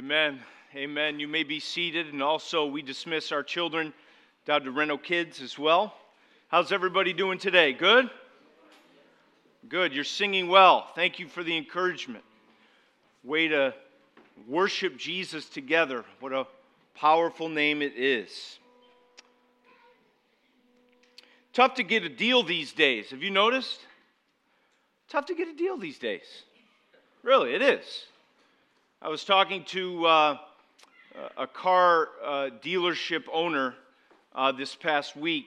Amen. Amen. You may be seated, and also we dismiss our children down to Reno Kids as well. How's everybody doing today? Good? Good. You're singing well. Thank you for the encouragement. Way to worship Jesus together. What a powerful name it is. Tough to get a deal these days. Have you noticed? Tough to get a deal these days. Really, it is. I was talking to uh, a car uh, dealership owner uh, this past week,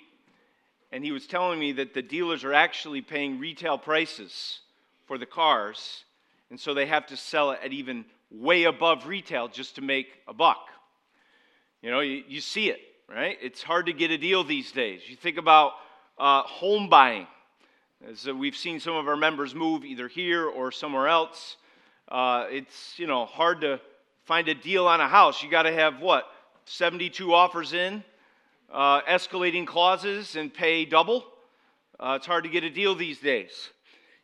and he was telling me that the dealers are actually paying retail prices for the cars, and so they have to sell it at even way above retail just to make a buck. You know, you, you see it, right? It's hard to get a deal these days. You think about uh, home buying. As uh, we've seen some of our members move either here or somewhere else, uh, it's you know hard to find a deal on a house. You got to have what 72 offers in, uh, escalating clauses, and pay double. Uh, it's hard to get a deal these days.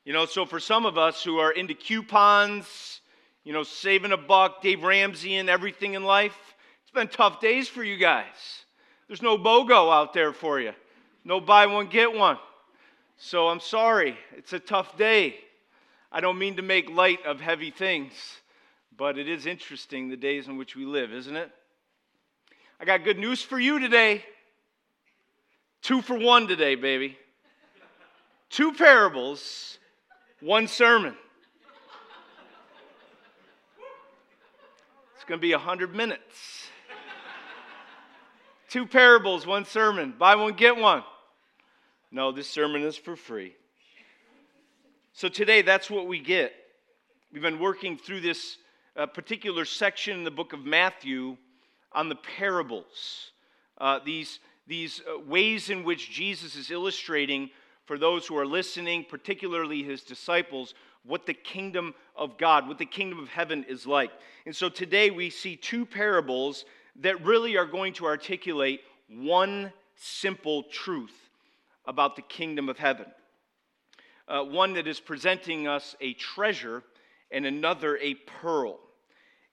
You know, so for some of us who are into coupons, you know, saving a buck, Dave Ramsey, and everything in life, it's been tough days for you guys. There's no BOGO out there for you, no buy one, get one. So I'm sorry, it's a tough day. I don't mean to make light of heavy things, but it is interesting the days in which we live, isn't it? I got good news for you today. Two for one today, baby. Two parables, one sermon. It's going to be 100 minutes. Two parables, one sermon. Buy one, get one. No, this sermon is for free. So today, that's what we get. We've been working through this uh, particular section in the book of Matthew on the parables, uh, these, these uh, ways in which Jesus is illustrating for those who are listening, particularly his disciples, what the kingdom of God, what the kingdom of heaven is like. And so today we see two parables that really are going to articulate one simple truth about the kingdom of heaven uh, one that is presenting us a treasure and another a pearl.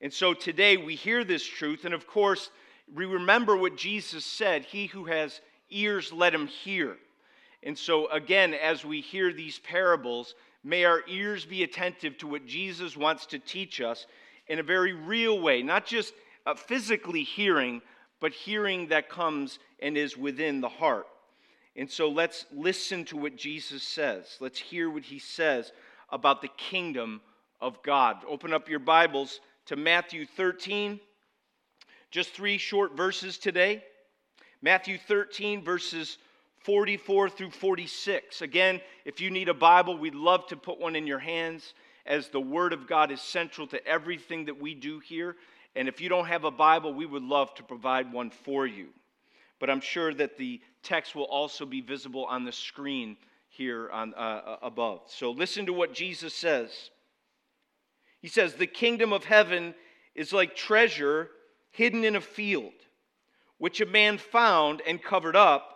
And so today we hear this truth, and of course, we remember what Jesus said He who has ears, let him hear. And so, again, as we hear these parables, may our ears be attentive to what Jesus wants to teach us in a very real way, not just uh, physically hearing, but hearing that comes and is within the heart. And so let's listen to what Jesus says. Let's hear what he says about the kingdom of God. Open up your Bibles to Matthew 13. Just three short verses today. Matthew 13, verses 44 through 46. Again, if you need a Bible, we'd love to put one in your hands as the Word of God is central to everything that we do here. And if you don't have a Bible, we would love to provide one for you but I'm sure that the text will also be visible on the screen here on, uh, uh, above. So listen to what Jesus says. He says, The kingdom of heaven is like treasure hidden in a field, which a man found and covered up,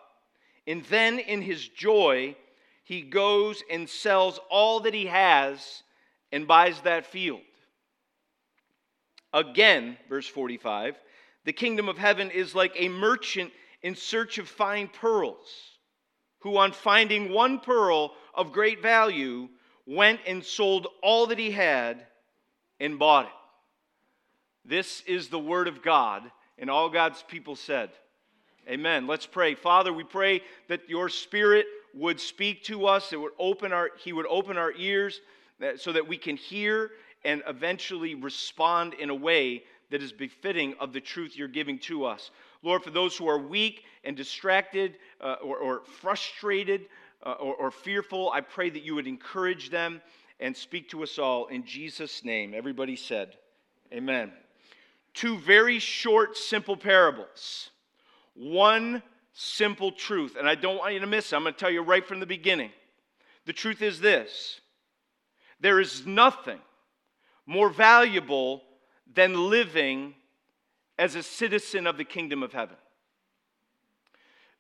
and then in his joy, he goes and sells all that he has and buys that field. Again, verse 45, the kingdom of heaven is like a merchant in search of fine pearls, who, on finding one pearl of great value, went and sold all that he had and bought it. This is the word of God, and all God's people said, Amen. Let's pray. Father, we pray that your spirit would speak to us, it would open our, he would open our ears so that we can hear and eventually respond in a way that is befitting of the truth you're giving to us. Lord, for those who are weak and distracted uh, or, or, frustrated uh, or, or fearful, I pray that you would encourage them and speak to us all in Jesus' name. Everybody said, Amen. Two very short, simple parables. One simple truth, and I don't want you to miss it. I'm going to tell you right from the beginning. The truth is this there is nothing more valuable than living as a citizen of the kingdom of heaven.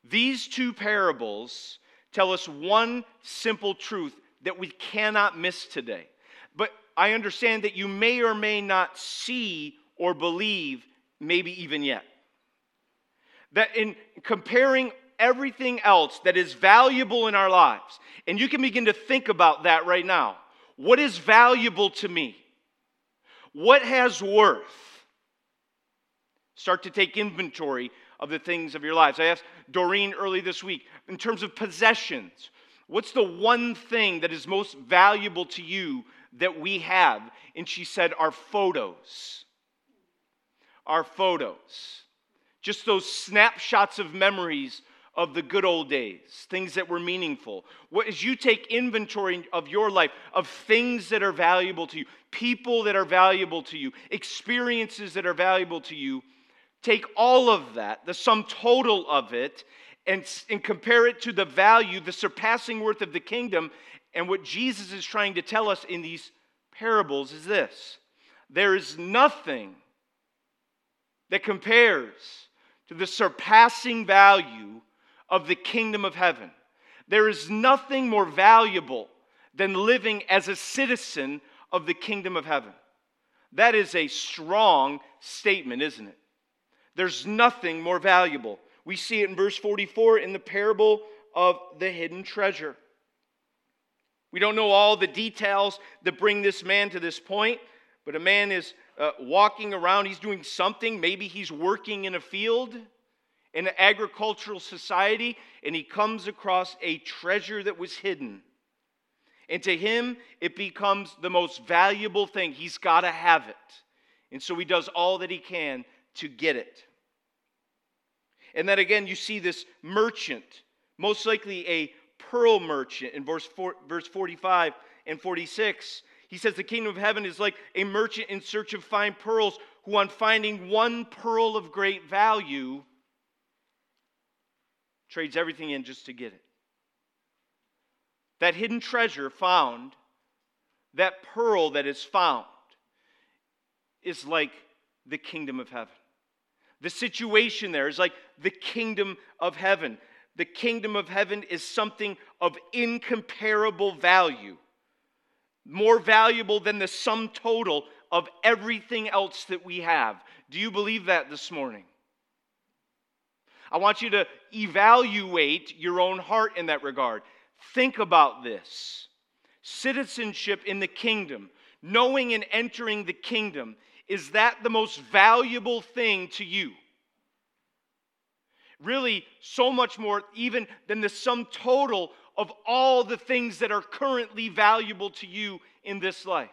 These two parables tell us one simple truth that we cannot miss today. But I understand that you may or may not see or believe, maybe even yet. That in comparing everything else that is valuable in our lives, and you can begin to think about that right now. What is valuable to me? What has worth? Start to take inventory of the things of your lives. I asked Doreen early this week, in terms of possessions, what's the one thing that is most valuable to you that we have? And she said, Our photos. Our photos. Just those snapshots of memories of the good old days, things that were meaningful. What, as you take inventory of your life, of things that are valuable to you, people that are valuable to you, experiences that are valuable to you, take all of that, the sum total of it, and, and compare it to the value, the surpassing worth of the kingdom. And what Jesus is trying to tell us in these parables is this there is nothing that compares to the surpassing value of the kingdom of heaven. There is nothing more valuable than living as a citizen of the kingdom of heaven. That is a strong statement, isn't it? There's nothing more valuable. We see it in verse 44 in the parable of the hidden treasure. We don't know all the details that bring this man to this point, but a man is uh, walking around. He's doing something. Maybe he's working in a field, in an agricultural society, and he comes across a treasure that was hidden. And to him, it becomes the most valuable thing. He's got to have it. And so he does all that he can to get it. And then again, you see this merchant, most likely a pearl merchant in verse, four, verse 45 and 46. He says, The kingdom of heaven is like a merchant in search of fine pearls, who, on finding one pearl of great value, trades everything in just to get it. That hidden treasure found, that pearl that is found, is like the kingdom of heaven. The situation there is like the kingdom of heaven. The kingdom of heaven is something of incomparable value, more valuable than the sum total of everything else that we have. Do you believe that this morning? I want you to evaluate your own heart in that regard. Think about this. Citizenship in the kingdom, knowing and entering the kingdom, is that the most valuable thing to you? Really, so much more even than the sum total of all the things that are currently valuable to you in this life.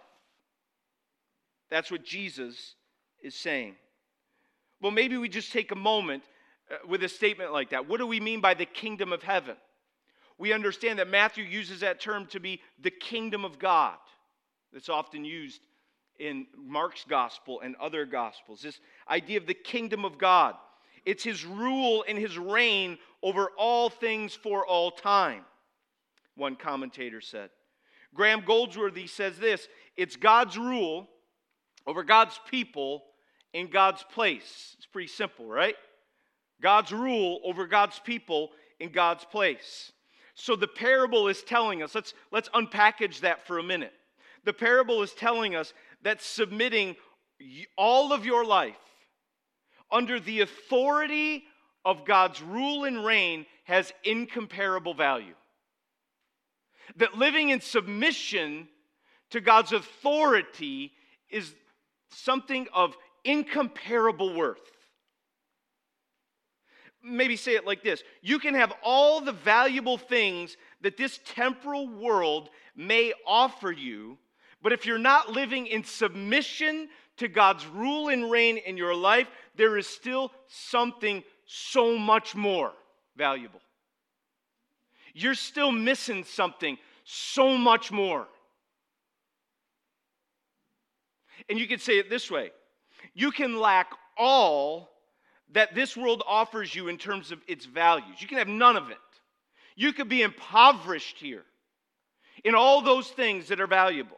That's what Jesus is saying. Well, maybe we just take a moment uh, with a statement like that. What do we mean by the kingdom of heaven? We understand that Matthew uses that term to be the kingdom of God. That's often used in Mark's gospel and other gospels. This idea of the kingdom of God. It's his rule and his reign over all things for all time, one commentator said. Graham Goldsworthy says this it's God's rule over God's people in God's place. It's pretty simple, right? God's rule over God's people in God's place. So the parable is telling us, let's, let's unpackage that for a minute. The parable is telling us that submitting all of your life under the authority of God's rule and reign has incomparable value. That living in submission to God's authority is something of incomparable worth. Maybe say it like this You can have all the valuable things that this temporal world may offer you but if you're not living in submission to God's rule and reign in your life, there is still something so much more valuable. You're still missing something so much more. And you can say it this way you can lack all that this world offers you in terms of its values. You can have none of it. You could be impoverished here in all those things that are valuable.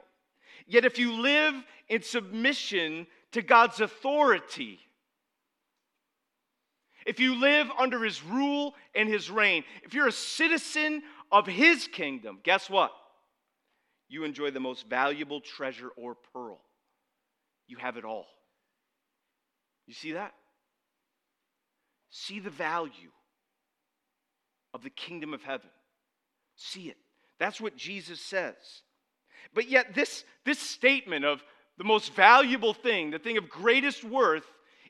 Yet, if you live in submission to God's authority, if you live under his rule and his reign, if you're a citizen of his kingdom, guess what? You enjoy the most valuable treasure or pearl. You have it all. You see that? See the value of the kingdom of heaven. See it. That's what Jesus says. But yet, this, this statement of the most valuable thing, the thing of greatest worth,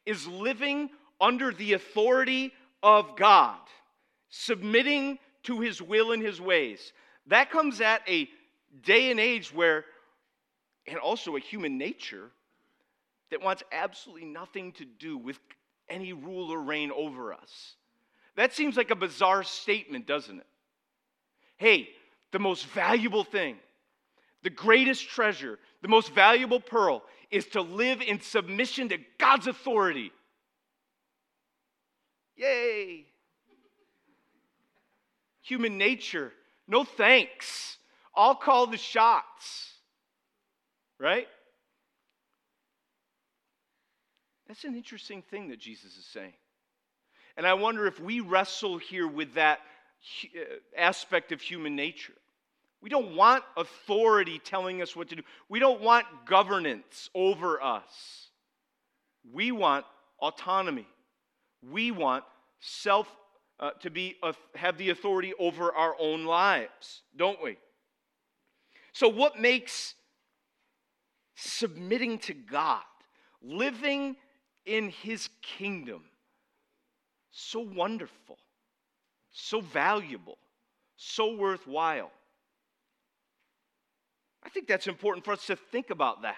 is living under the authority of God, submitting to his will and his ways. That comes at a day and age where, and also a human nature, that wants absolutely nothing to do with any rule or reign over us. That seems like a bizarre statement, doesn't it? Hey, the most valuable thing, the greatest treasure, the most valuable pearl is to live in submission to God's authority. Yay! Human nature, no thanks. I'll call the shots. Right? That's an interesting thing that Jesus is saying. And I wonder if we wrestle here with that uh, aspect of human nature. We don't want authority telling us what to do. We don't want governance over us. We want autonomy. We want self uh, to be uh, have the authority over our own lives, don't we? So what makes submitting to God, living in his kingdom so wonderful, so valuable, so worthwhile? I think that's important for us to think about that.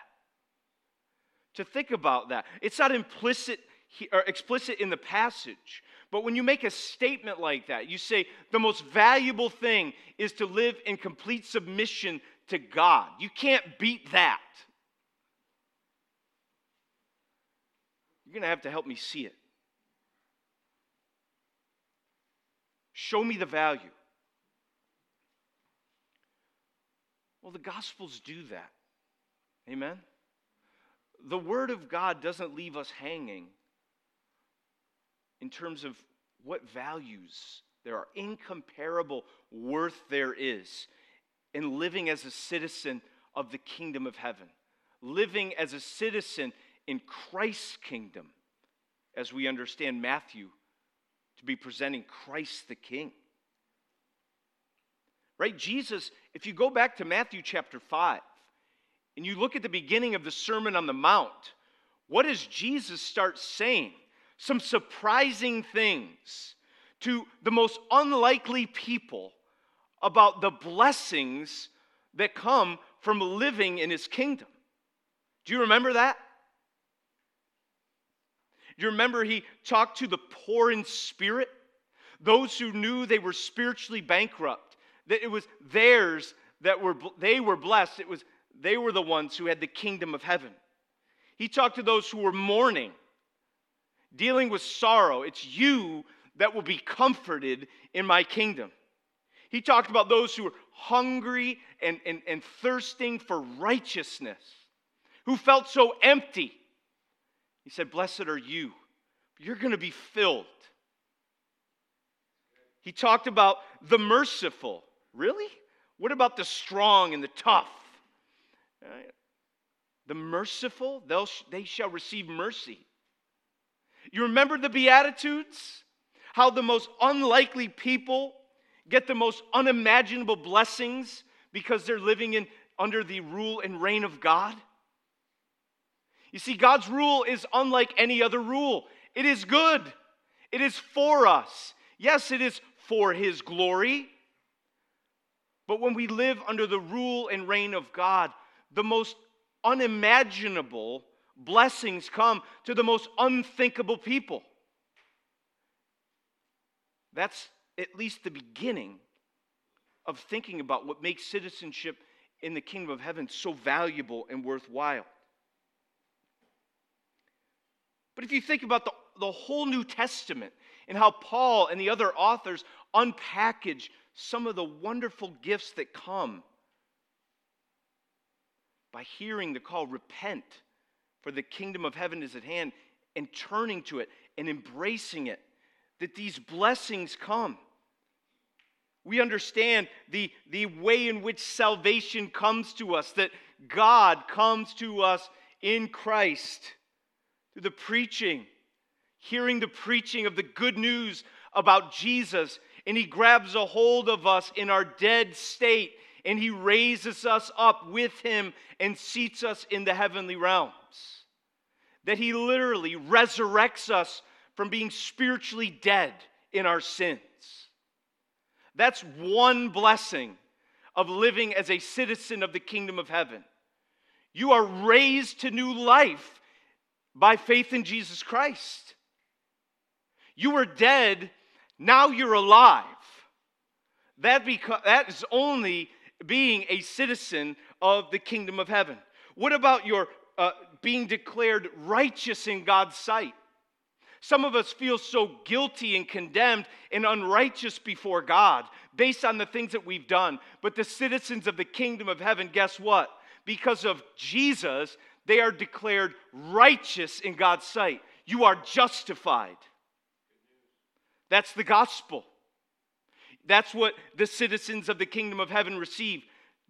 To think about that. It's not implicit or explicit in the passage, but when you make a statement like that, you say the most valuable thing is to live in complete submission to God. You can't beat that. You're going to have to help me see it. Show me the value. Well, the Gospels do that. Amen? The Word of God doesn't leave us hanging in terms of what values there are, incomparable worth there is in living as a citizen of the kingdom of heaven, living as a citizen in Christ's kingdom, as we understand Matthew to be presenting Christ the King. Right? Jesus, if you go back to Matthew chapter 5 and you look at the beginning of the Sermon on the Mount, what does Jesus start saying? Some surprising things to the most unlikely people about the blessings that come from living in his kingdom. Do you remember that? You remember he talked to the poor in spirit? Those who knew they were spiritually bankrupt that it was theirs that were they were blessed. It was they were the ones who had the kingdom of heaven. He talked to those who were mourning, dealing with sorrow. It's you that will be comforted in my kingdom. He talked about those who were hungry and, and, and thirsting for righteousness, who felt so empty. He said, Blessed are you. You're going to be filled. He talked about the merciful, Really? What about the strong and the tough? Uh, the merciful, they shall receive mercy. You remember the Beatitudes? How the most unlikely people get the most unimaginable blessings because they're living in, under the rule and reign of God? You see, God's rule is unlike any other rule. It is good, it is for us. Yes, it is for His glory, but when we live under the rule and reign of God, the most unimaginable blessings come to the most unthinkable people. That's at least the beginning of thinking about what makes citizenship in the kingdom of heaven so valuable and worthwhile. But if you think about the, the whole New Testament and how Paul and the other authors unpackage some of the wonderful gifts that come by hearing the call, repent, for the kingdom of heaven is at hand, and turning to it and embracing it, that these blessings come. We understand the, the way in which salvation comes to us, that God comes to us in Christ through the preaching, hearing the preaching of the good news about Jesus, and He grabs a hold of us in our dead state and He raises us up with Him and seats us in the heavenly realms. That He literally resurrects us from being spiritually dead in our sins. That's one blessing of living as a citizen of the kingdom of heaven. You are raised to new life by faith in Jesus Christ. You were dead, now you're alive. That, beca- that is only being a citizen of the kingdom of heaven. What about your uh, being declared righteous in God's sight? Some of us feel so guilty and condemned and unrighteous before God based on the things that we've done. But the citizens of the kingdom of heaven, guess what? Because of Jesus, they are declared righteous in God's sight. You are justified. That's the gospel. That's what the citizens of the kingdom of heaven receive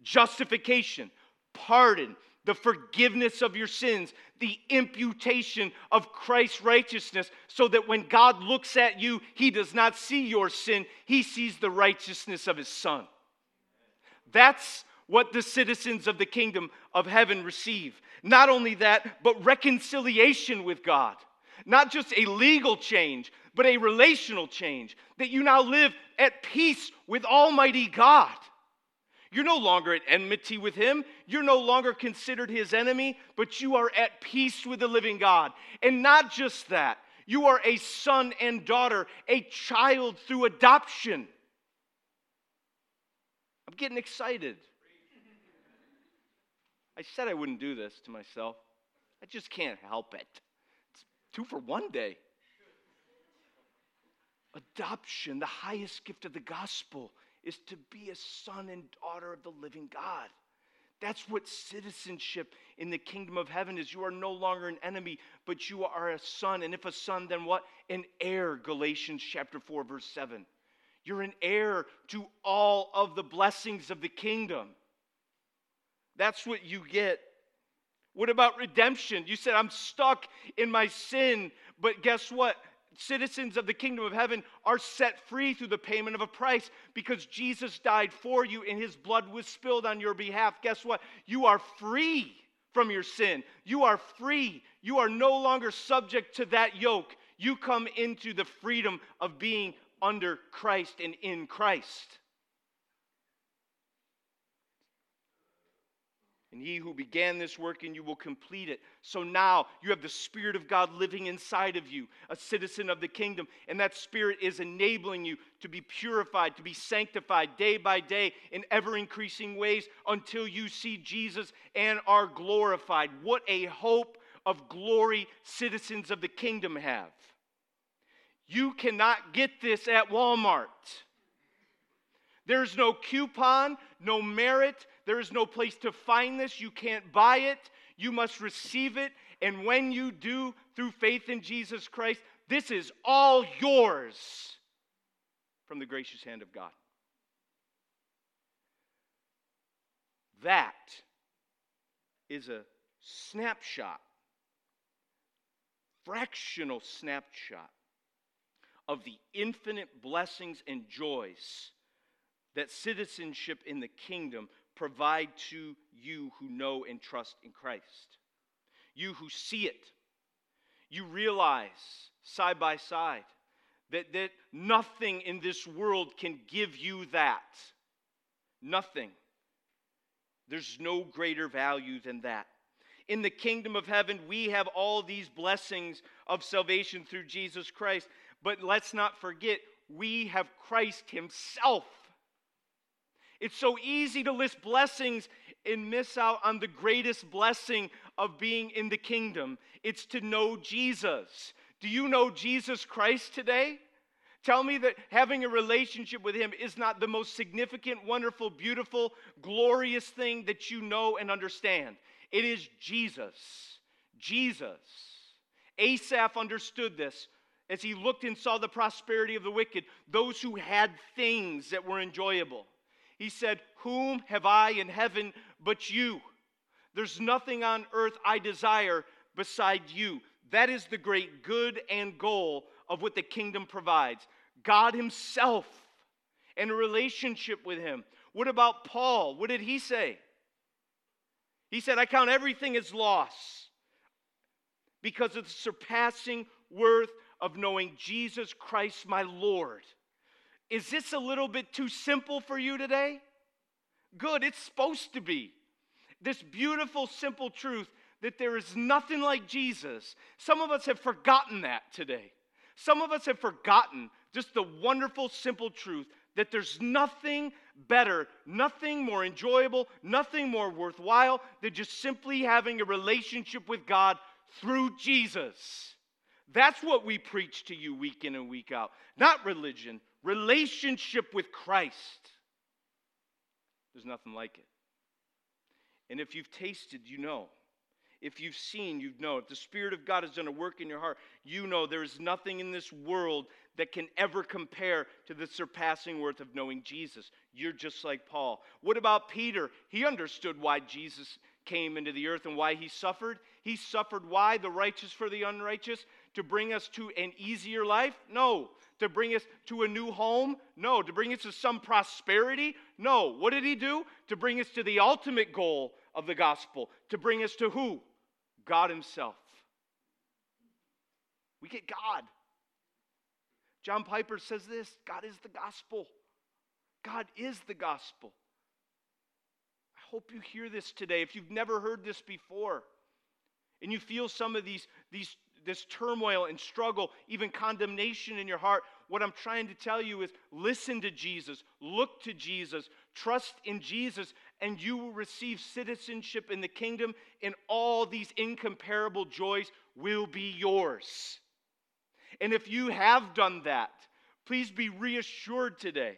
justification, pardon, the forgiveness of your sins, the imputation of Christ's righteousness, so that when God looks at you, he does not see your sin, he sees the righteousness of his Son. That's what the citizens of the kingdom of heaven receive. Not only that, but reconciliation with God. Not just a legal change, but a relational change. That you now live at peace with Almighty God. You're no longer at enmity with him. You're no longer considered his enemy, but you are at peace with the living God. And not just that, you are a son and daughter, a child through adoption. I'm getting excited. I said I wouldn't do this to myself. I just can't help it. Two for one day. Adoption, the highest gift of the gospel, is to be a son and daughter of the living God. That's what citizenship in the kingdom of heaven is. You are no longer an enemy, but you are a son. And if a son, then what? An heir, Galatians chapter 4, verse 7. You're an heir to all of the blessings of the kingdom. That's what you get. What about redemption? You said, I'm stuck in my sin, but guess what? citizens of the kingdom of heaven are set free through the payment of a price because Jesus died for you and his blood was spilled on your behalf. Guess what? You are free from your sin. You are free. You are no longer subject to that yoke. You come into the freedom of being under Christ and in Christ. And he who began this work in you will complete it. So now you have the Spirit of God living inside of you, a citizen of the kingdom. And that Spirit is enabling you to be purified, to be sanctified day by day in ever increasing ways until you see Jesus and are glorified. What a hope of glory citizens of the kingdom have. You cannot get this at Walmart. There's no coupon, no merit, there is no place to find this. You can't buy it. You must receive it. And when you do, through faith in Jesus Christ, this is all yours from the gracious hand of God. That is a snapshot, fractional snapshot of the infinite blessings and joys that citizenship in the kingdom provide to you who know and trust in Christ. You who see it, you realize side by side that, that nothing in this world can give you that. Nothing. There's no greater value than that. In the kingdom of heaven, we have all these blessings of salvation through Jesus Christ. But let's not forget, we have Christ Himself it's so easy to list blessings and miss out on the greatest blessing of being in the kingdom. It's to know Jesus. Do you know Jesus Christ today? Tell me that having a relationship with Him is not the most significant, wonderful, beautiful, glorious thing that you know and understand. It is Jesus. Jesus. Asaph understood this as he looked and saw the prosperity of the wicked, those who had things that were enjoyable. He said, Whom have I in heaven but you? There's nothing on earth I desire beside you. That is the great good and goal of what the kingdom provides God Himself and a relationship with Him. What about Paul? What did he say? He said, I count everything as loss because of the surpassing worth of knowing Jesus Christ, my Lord. Is this a little bit too simple for you today? Good, it's supposed to be. This beautiful, simple truth that there is nothing like Jesus. Some of us have forgotten that today. Some of us have forgotten just the wonderful, simple truth that there's nothing better, nothing more enjoyable, nothing more worthwhile than just simply having a relationship with God through Jesus. That's what we preach to you week in and week out. Not religion, relationship with Christ. There's nothing like it. And if you've tasted, you know. If you've seen, you know. If the Spirit of God has done a work in your heart, you know there is nothing in this world that can ever compare to the surpassing worth of knowing Jesus. You're just like Paul. What about Peter? He understood why Jesus came into the earth and why he suffered. He suffered why? The righteous for the unrighteous? To bring us to an easier life? No. To bring us to a new home? No. To bring us to some prosperity? No. What did he do? To bring us to the ultimate goal of the gospel. To bring us to who? God Himself. We get God. John Piper says this God is the gospel. God is the gospel. I hope you hear this today. If you've never heard this before and you feel some of these, these this turmoil and struggle, even condemnation in your heart, what I'm trying to tell you is listen to Jesus, look to Jesus, trust in Jesus, and you will receive citizenship in the kingdom, and all these incomparable joys will be yours. And if you have done that, please be reassured today.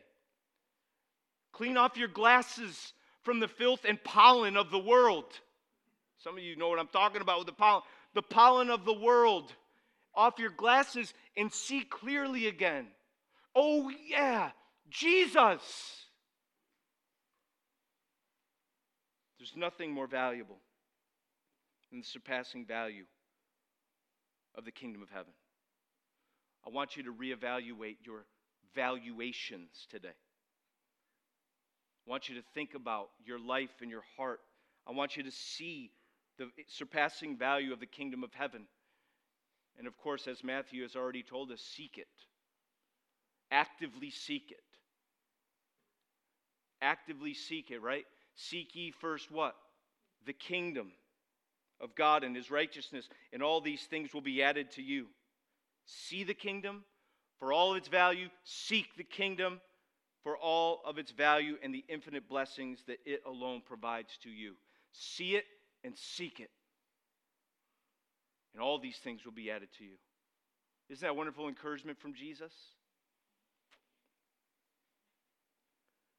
Clean off your glasses from the filth and pollen of the world. Some of you know what I'm talking about with the pollen the pollen of the world off your glasses and see clearly again. Oh, yeah, Jesus. There's nothing more valuable than the surpassing value of the kingdom of heaven. I want you to reevaluate your valuations today. I want you to think about your life and your heart. I want you to see the surpassing value of the kingdom of heaven. And of course, as Matthew has already told us, seek it. Actively seek it. Actively seek it, right? Seek ye first what? The kingdom of God and his righteousness, and all these things will be added to you. See the kingdom for all of its value, seek the kingdom for all of its value and the infinite blessings that it alone provides to you. See it and seek it. And all these things will be added to you. Isn't that wonderful encouragement from Jesus?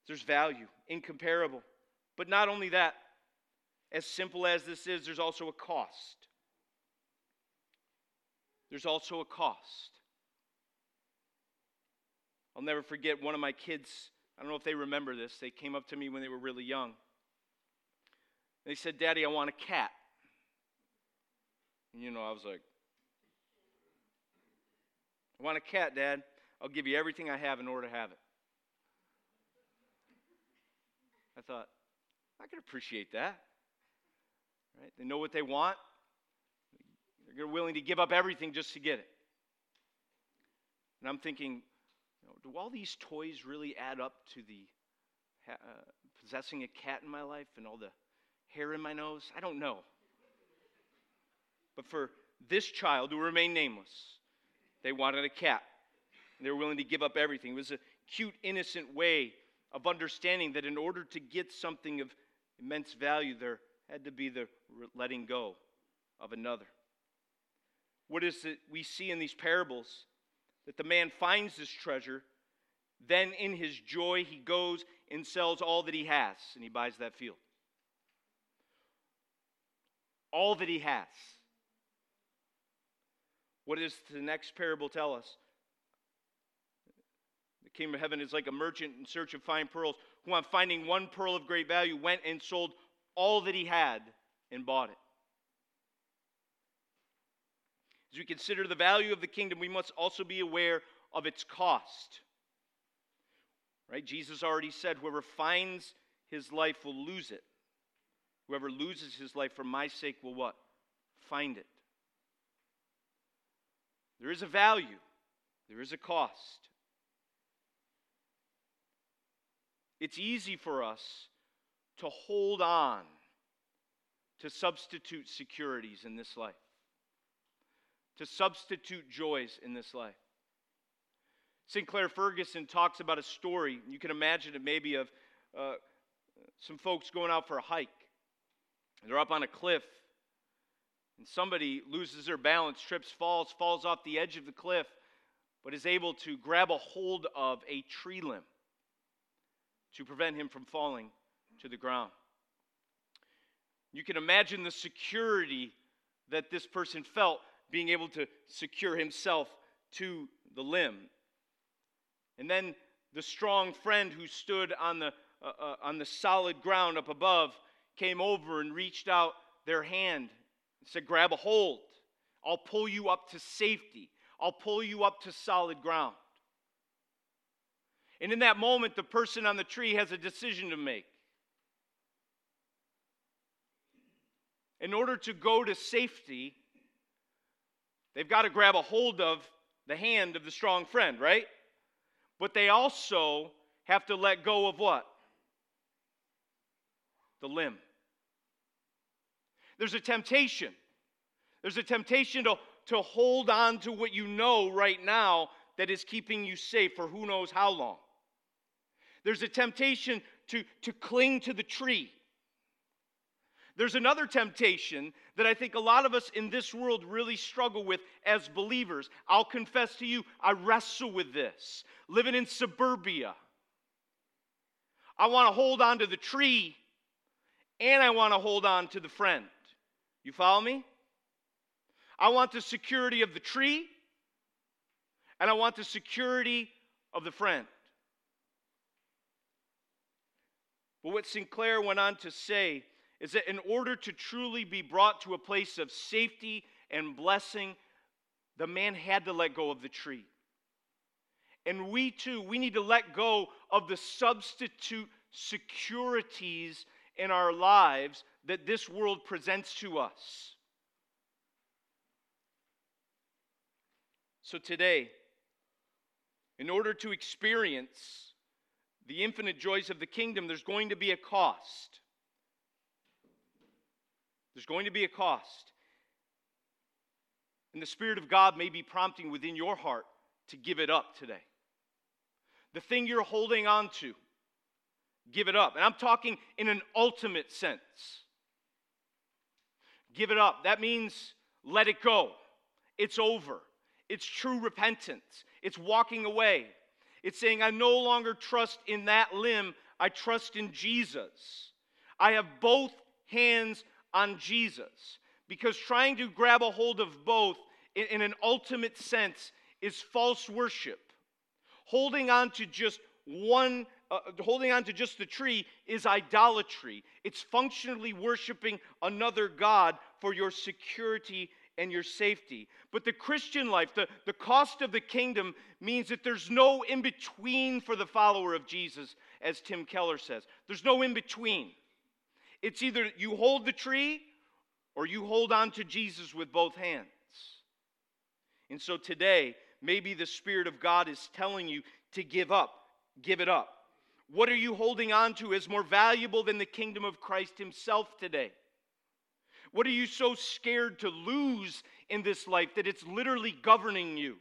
There's value, incomparable. But not only that, as simple as this is, there's also a cost. There's also a cost. I'll never forget one of my kids, I don't know if they remember this, they came up to me when they were really young. They said, Daddy, I want a cat. And you know, I was like, I want a cat, Dad. I'll give you everything I have in order to have it. I thought, I can appreciate that. Right? They know what they want. They're willing to give up everything just to get it. And I'm thinking, you know, do all these toys really add up to the uh, possessing a cat in my life and all the hair in my nose? I don't know. But for this child who remained nameless, they wanted a cat. They were willing to give up everything. It was a cute, innocent way of understanding that in order to get something of immense value, there had to be the letting go of another. What is it we see in these parables? That the man finds this treasure, then in his joy, he goes and sells all that he has, and he buys that field all that he has. What does the next parable tell us? The kingdom of heaven is like a merchant in search of fine pearls, who, on finding one pearl of great value, went and sold all that he had and bought it. As we consider the value of the kingdom, we must also be aware of its cost. Right? Jesus already said, whoever finds his life will lose it. Whoever loses his life for my sake will what? Find it. There is a value, there is a cost. It's easy for us to hold on to substitute securities in this life, to substitute joys in this life. Sinclair Ferguson talks about a story, you can imagine it maybe of uh, some folks going out for a hike. They're up on a cliff, and somebody loses their balance, trips, falls, falls off the edge of the cliff, but is able to grab a hold of a tree limb to prevent him from falling to the ground. You can imagine the security that this person felt being able to secure himself to the limb. And then the strong friend who stood on the, uh, uh, on the solid ground up above came over and reached out their hand and said, Grab a hold. I'll pull you up to safety, I'll pull you up to solid ground. And in that moment, the person on the tree has a decision to make. In order to go to safety, they've got to grab a hold of the hand of the strong friend, right? But they also have to let go of what? The limb. There's a temptation. There's a temptation to, to hold on to what you know right now that is keeping you safe for who knows how long. There's a temptation to, to cling to the tree. There's another temptation that I think a lot of us in this world really struggle with as believers. I'll confess to you, I wrestle with this. Living in suburbia, I want to hold on to the tree and I want to hold on to the friend. You follow me? I want the security of the tree and I want the security of the friend. But what Sinclair went on to say is that in order to truly be brought to a place of safety and blessing, the man had to let go of the tree. And we too, we need to let go of the substitute securities in our lives that this world presents to us. So today, in order to experience the infinite joys of the kingdom, there's going to be a cost. There's going to be a cost. And the Spirit of God may be prompting within your heart to give it up today. The thing you're holding on to, give it up. And I'm talking in an ultimate sense. Give it up. That means let it go. It's over. It's true repentance. It's walking away. It's saying, I no longer trust in that limb, I trust in Jesus. I have both hands on Jesus. Because trying to grab a hold of both in, in an ultimate sense is false worship. Holding on to just one uh, holding on to just the tree is idolatry. It's functionally worshiping another God for your security and your safety. But the Christian life, the, the cost of the kingdom, means that there's no in between for the follower of Jesus, as Tim Keller says. There's no in between. It's either you hold the tree or you hold on to Jesus with both hands. And so today, maybe the Spirit of God is telling you to give up, give it up. What are you holding on to as more valuable than the kingdom of Christ Himself today? What are you so scared to lose in this life that it's literally governing you?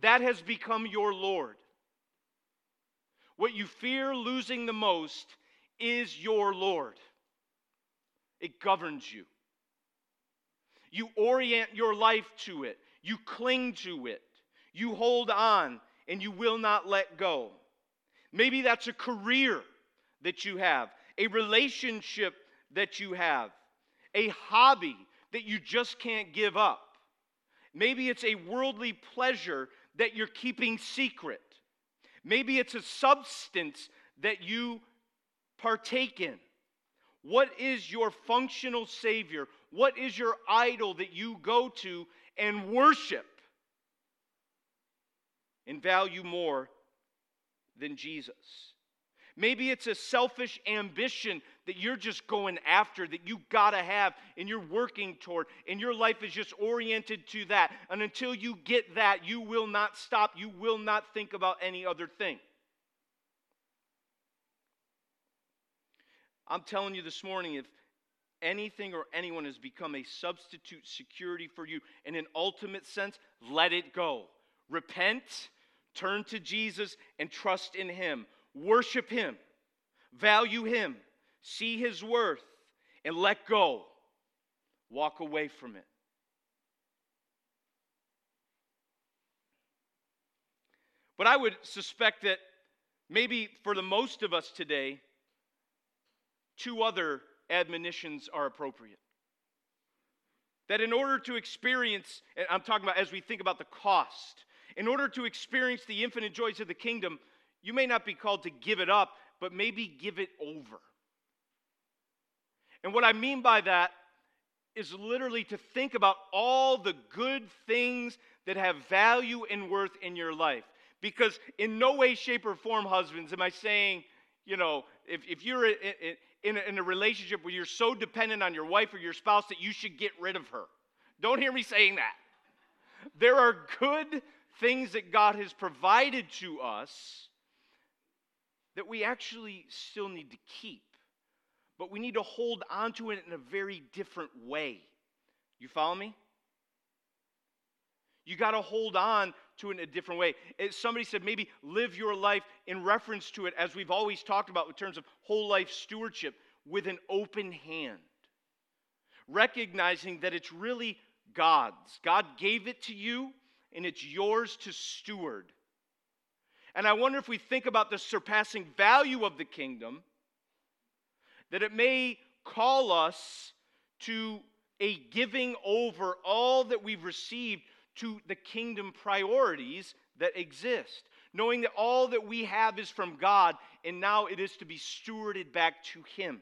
That has become your Lord. What you fear losing the most is your Lord, it governs you. You orient your life to it, you cling to it, you hold on, and you will not let go. Maybe that's a career that you have, a relationship that you have, a hobby that you just can't give up. Maybe it's a worldly pleasure that you're keeping secret. Maybe it's a substance that you partake in. What is your functional Savior? What is your idol that you go to and worship and value more than Jesus? Maybe it's a selfish ambition that you're just going after, that you gotta have, and you're working toward, and your life is just oriented to that. And until you get that, you will not stop. You will not think about any other thing. I'm telling you this morning, if anything or anyone has become a substitute security for you in an ultimate sense, let it go. Repent, turn to Jesus, and trust in Him. Worship Him, value Him, see His worth, and let go. Walk away from it. But I would suspect that maybe for the most of us today, two other admonitions are appropriate. That in order to experience, and I'm talking about as we think about the cost, in order to experience the infinite joys of the kingdom, you may not be called to give it up, but maybe give it over. And what I mean by that is literally to think about all the good things that have value and worth in your life. Because in no way, shape, or form, husbands, am I saying, you know, if, if you're in, in, a, relationship where you're so dependent on your wife or your spouse that you should get rid of her. Don't hear me saying that. There are good things that God has provided to us that we actually still need to keep. But we need to hold on to it in a very different way. You follow me? You got to hold on to it in a different way. somebody said maybe live your life in reference to it, as we've always talked about in terms of whole life stewardship, with an open hand. Recognizing that it's really God's. God gave it to you, and it's yours to steward. And I wonder if we think about the surpassing value of the kingdom, that it may call us to a giving over all that we've received to the kingdom priorities that exist, knowing that all that we have is from God and now it is to be stewarded back to Him.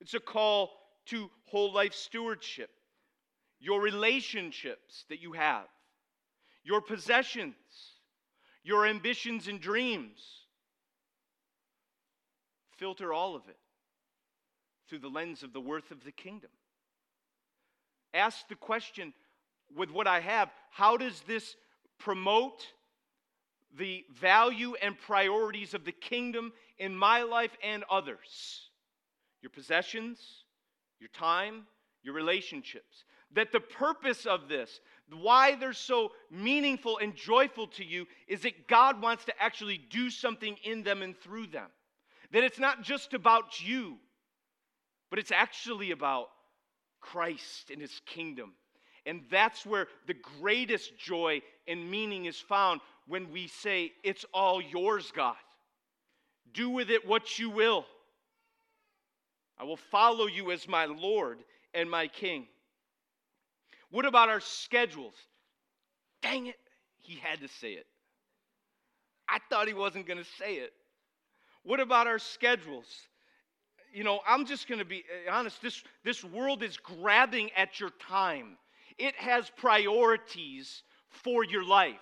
It's a call to whole life stewardship, your relationships that you have, your possessions your ambitions and dreams. Filter all of it through the lens of the worth of the kingdom. Ask the question with what I have how does this promote the value and priorities of the kingdom in my life and others? Your possessions, your time, your relationships. That the purpose of this, why they're so meaningful and joyful to you is that God wants to actually do something in them and through them. That it's not just about you, but it's actually about Christ and his kingdom. And that's where the greatest joy and meaning is found when we say, It's all yours, God. Do with it what you will. I will follow you as my Lord and my King. What about our schedules? Dang it, he had to say it. I thought he wasn't going to say it. What about our schedules? You know, I'm just going to be uh, honest. This, this world is grabbing at your time, it has priorities for your life.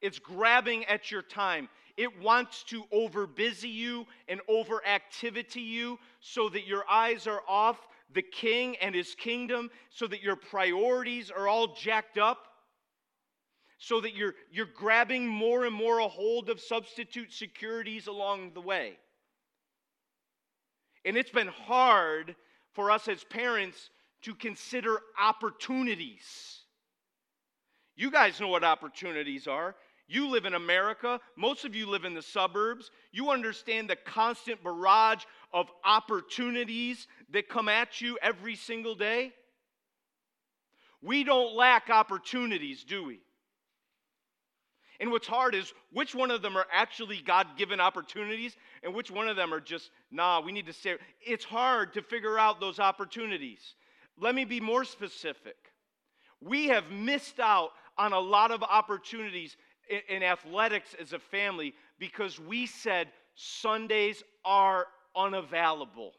It's grabbing at your time. It wants to overbusy you and overactivity you so that your eyes are off the king and his kingdom so that your priorities are all jacked up, so that you're, you're grabbing more and more a hold of substitute securities along the way. And it's been hard for us as parents to consider opportunities. You guys know what opportunities are. You live in America. Most of you live in the suburbs. You understand the constant barrage of opportunities that come at you every single day. We don't lack opportunities, do we? And what's hard is which one of them are actually God given opportunities and which one of them are just, nah, we need to say It's hard to figure out those opportunities. Let me be more specific. We have missed out on a lot of opportunities in, in athletics as a family because we said Sundays are unavailable.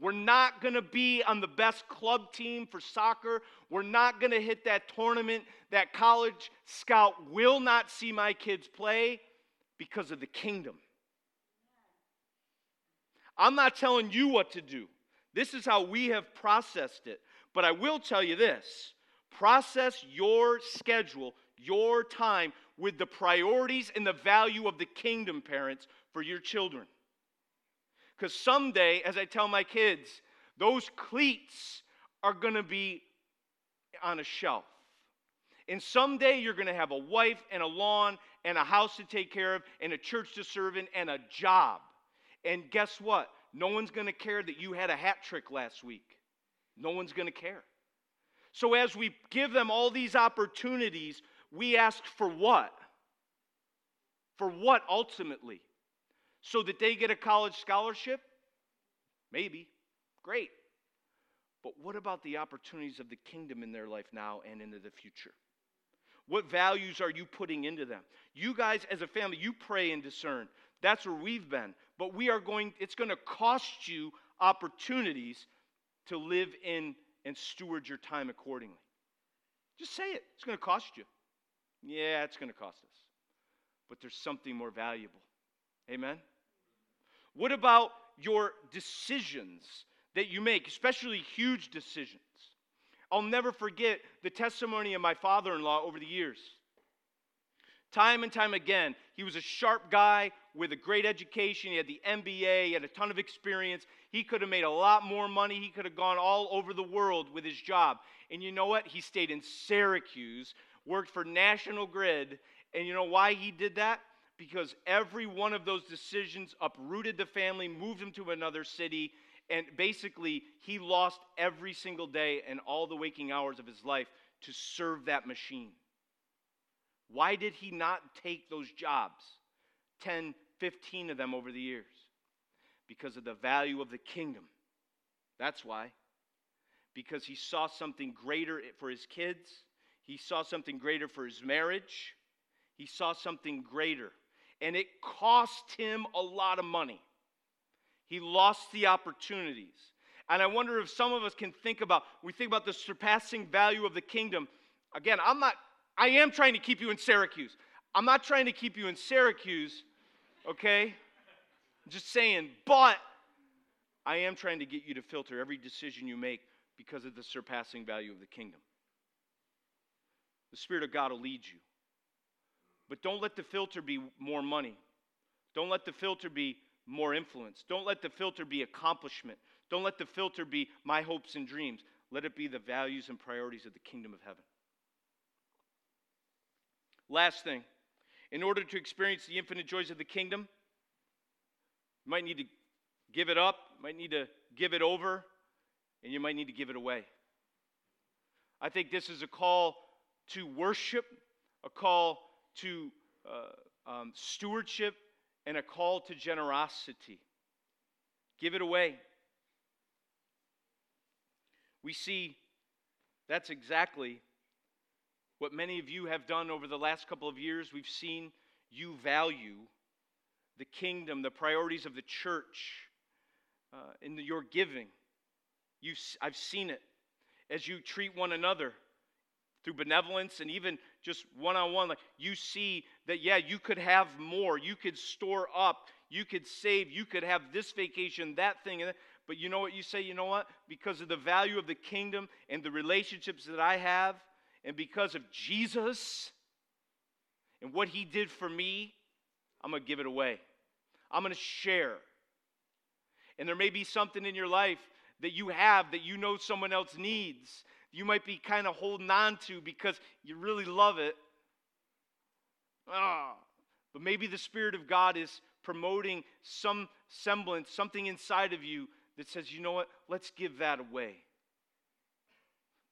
We're not going to be on the best club team for soccer. We're not going to hit that tournament. That college scout will not see my kids play because of the kingdom. I'm not telling you what to do. This is how we have processed it. But I will tell you this process your schedule, your time with the priorities and the value of the kingdom, parents, for your children. Because someday, as I tell my kids, those cleats are going to be on a shelf. And someday you're going to have a wife and a lawn and a house to take care of and a church to serve in and a job. And guess what? No one's going to care that you had a hat trick last week. No one's going to care. So, as we give them all these opportunities, we ask for what? For what ultimately? So that they get a college scholarship? Maybe. Great. But what about the opportunities of the kingdom in their life now and into the future? What values are you putting into them? You guys, as a family, you pray and discern. That's where we've been. But we are going, it's going to cost you opportunities to live in and steward your time accordingly. Just say it. It's going to cost you. Yeah, it's going to cost us. But there's something more valuable. Amen? What about your decisions that you make, especially huge decisions? I'll never forget the testimony of my father in law over the years. Time and time again, he was a sharp guy with a great education. He had the MBA, he had a ton of experience. He could have made a lot more money. He could have gone all over the world with his job. And you know what? He stayed in Syracuse, worked for National Grid. And you know why he did that? Because every one of those decisions uprooted the family, moved him to another city, and basically he lost every single day and all the waking hours of his life to serve that machine. Why did he not take those jobs? 10, 15 of them over the years. Because of the value of the kingdom. That's why. Because he saw something greater for his kids, he saw something greater for his marriage, he saw something greater. And it cost him a lot of money. He lost the opportunities. And I wonder if some of us can think about, we think about the surpassing value of the kingdom. Again, I'm not I am trying to keep you in Syracuse. I'm not trying to keep you in Syracuse, okay? Just saying, but I am trying to get you to filter every decision you make because of the surpassing value of the kingdom. The Spirit of God will lead you. But don't let the filter be more money. Don't let the filter be more influence. Don't let the filter be accomplishment. Don't let the filter be my hopes and dreams. Let it be the values and priorities of the kingdom of heaven. Last thing, in order to experience the infinite joys of the kingdom, you might need to give it up, you might need to give it over, and you might need to give it away. I think this is a call to worship, a call to uh, um, stewardship, and a call to generosity. Give it away. We see that's exactly what many of you have done over the last couple of years. We've seen you value the kingdom, the priorities of the church uh, in the, your giving. you I've seen it as you treat one another through benevolence and even just one on one. Like you see that, yeah, you could have more, you could store up, you could save, you could have this vacation, that thing. But you know what you say? You know what? Because of the value of the kingdom and the relationships that I have, and because of Jesus and what he did for me, I'm going to give it away. I'm going to share. And there may be something in your life that you have that you know someone else needs. You might be kind of holding on to because you really love it. Ah, but maybe the Spirit of God is promoting some semblance, something inside of you that says, you know what, let's give that away.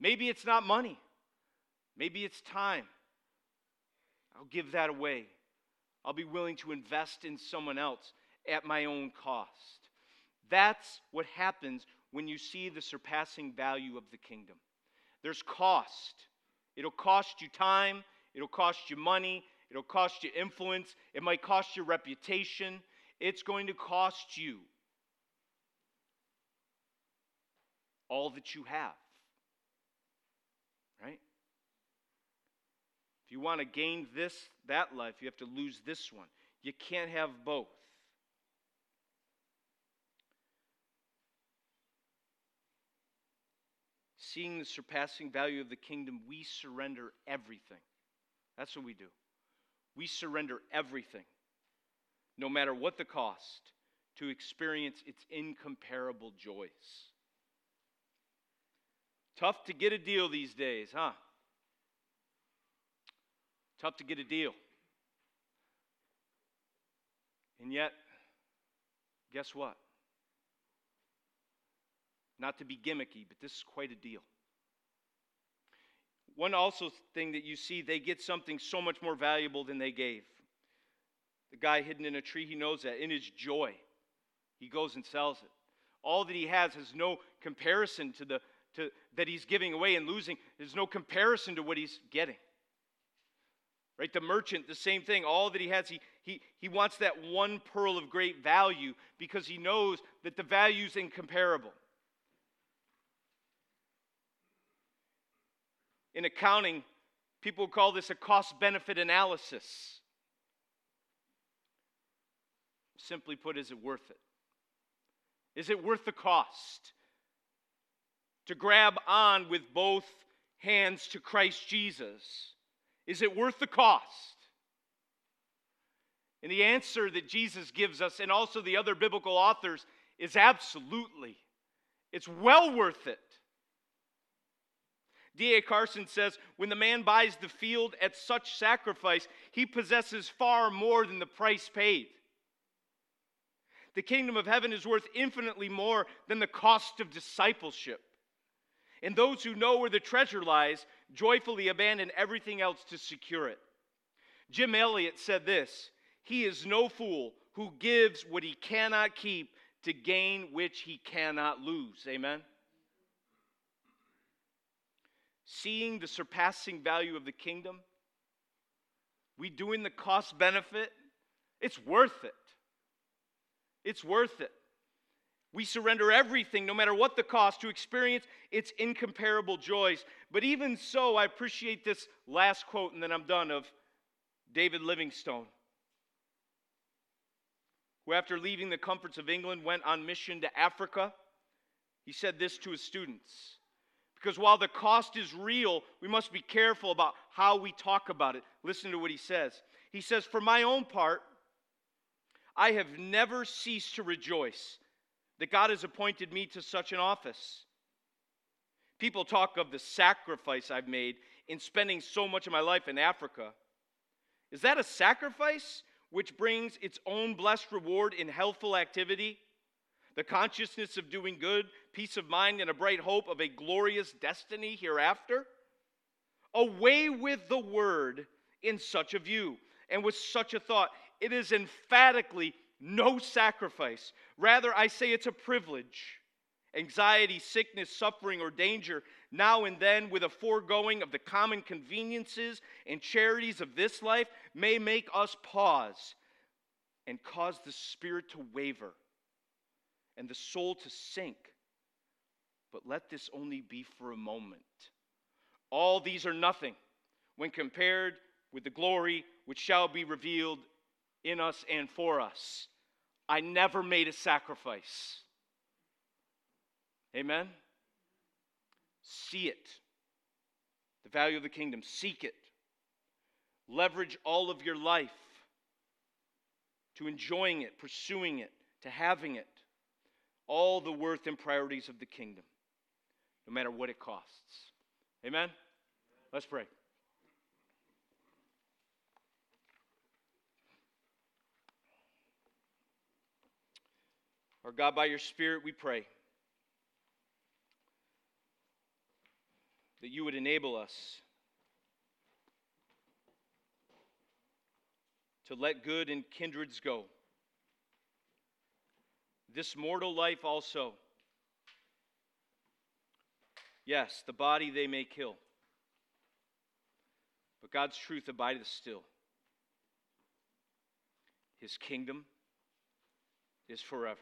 Maybe it's not money. Maybe it's time. I'll give that away. I'll be willing to invest in someone else at my own cost. That's what happens when you see the surpassing value of the kingdom. There's cost. It'll cost you time, it'll cost you money, it'll cost you influence, it might cost you reputation. It's going to cost you. all that you have. Right? If you want to gain this, that life, you have to lose this one. You can't have both. Seeing the surpassing value of the kingdom, we surrender everything. That's what we do. We surrender everything, no matter what the cost, to experience its incomparable joys. Tough to get a deal these days, huh? Tough to get a deal. And yet, guess what? Not to be gimmicky, but this is quite a deal. One also thing that you see, they get something so much more valuable than they gave. The guy hidden in a tree, he knows that. In his joy, he goes and sells it. All that he has has no comparison to the to, that he's giving away and losing. There's no comparison to what he's getting. Right? The merchant, the same thing. All that he has, he, he, he wants that one pearl of great value because he knows that the value is incomparable. In accounting, people call this a cost benefit analysis. Simply put, is it worth it? Is it worth the cost to grab on with both hands to Christ Jesus? Is it worth the cost? And the answer that Jesus gives us, and also the other biblical authors, is absolutely. It's well worth it. D.A. Carson says when the man buys the field at such sacrifice, he possesses far more than the price paid. The kingdom of heaven is worth infinitely more than the cost of discipleship. And those who know where the treasure lies joyfully abandon everything else to secure it. Jim Elliot said this He is no fool who gives what he cannot keep to gain which he cannot lose. Amen? Seeing the surpassing value of the kingdom, we doing the cost benefit, it's worth it. It's worth it. We surrender everything, no matter what the cost, to experience its incomparable joys. But even so, I appreciate this last quote, and then I'm done, of David Livingstone, who, after leaving the comforts of England, went on mission to Africa. He said this to his students because while the cost is real, we must be careful about how we talk about it. Listen to what he says. He says, For my own part, I have never ceased to rejoice that God has appointed me to such an office. People talk of the sacrifice I've made in spending so much of my life in Africa. Is that a sacrifice which brings its own blessed reward in healthful activity? The consciousness of doing good, peace of mind, and a bright hope of a glorious destiny hereafter? Away with the word in such a view and with such a thought. It is emphatically no sacrifice. Rather, I say it's a privilege. Anxiety, sickness, suffering, or danger, now and then, with a foregoing of the common conveniences and charities of this life, may make us pause and cause the spirit to waver and the soul to sink. But let this only be for a moment. All these are nothing when compared with the glory which shall be revealed in us and for us. I never made a sacrifice. Amen? See it. The value of the kingdom. Seek it. Leverage all of your life to enjoying it, pursuing it, to having it. All the worth and priorities of the kingdom, no matter what it costs. Amen? Let's pray. Our God, by your Spirit, we pray that you would enable us to let good and kindreds go. This mortal life also. Yes, the body they may kill, but God's truth abideth still. His kingdom is forever.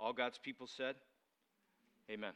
All God's people said, Amen.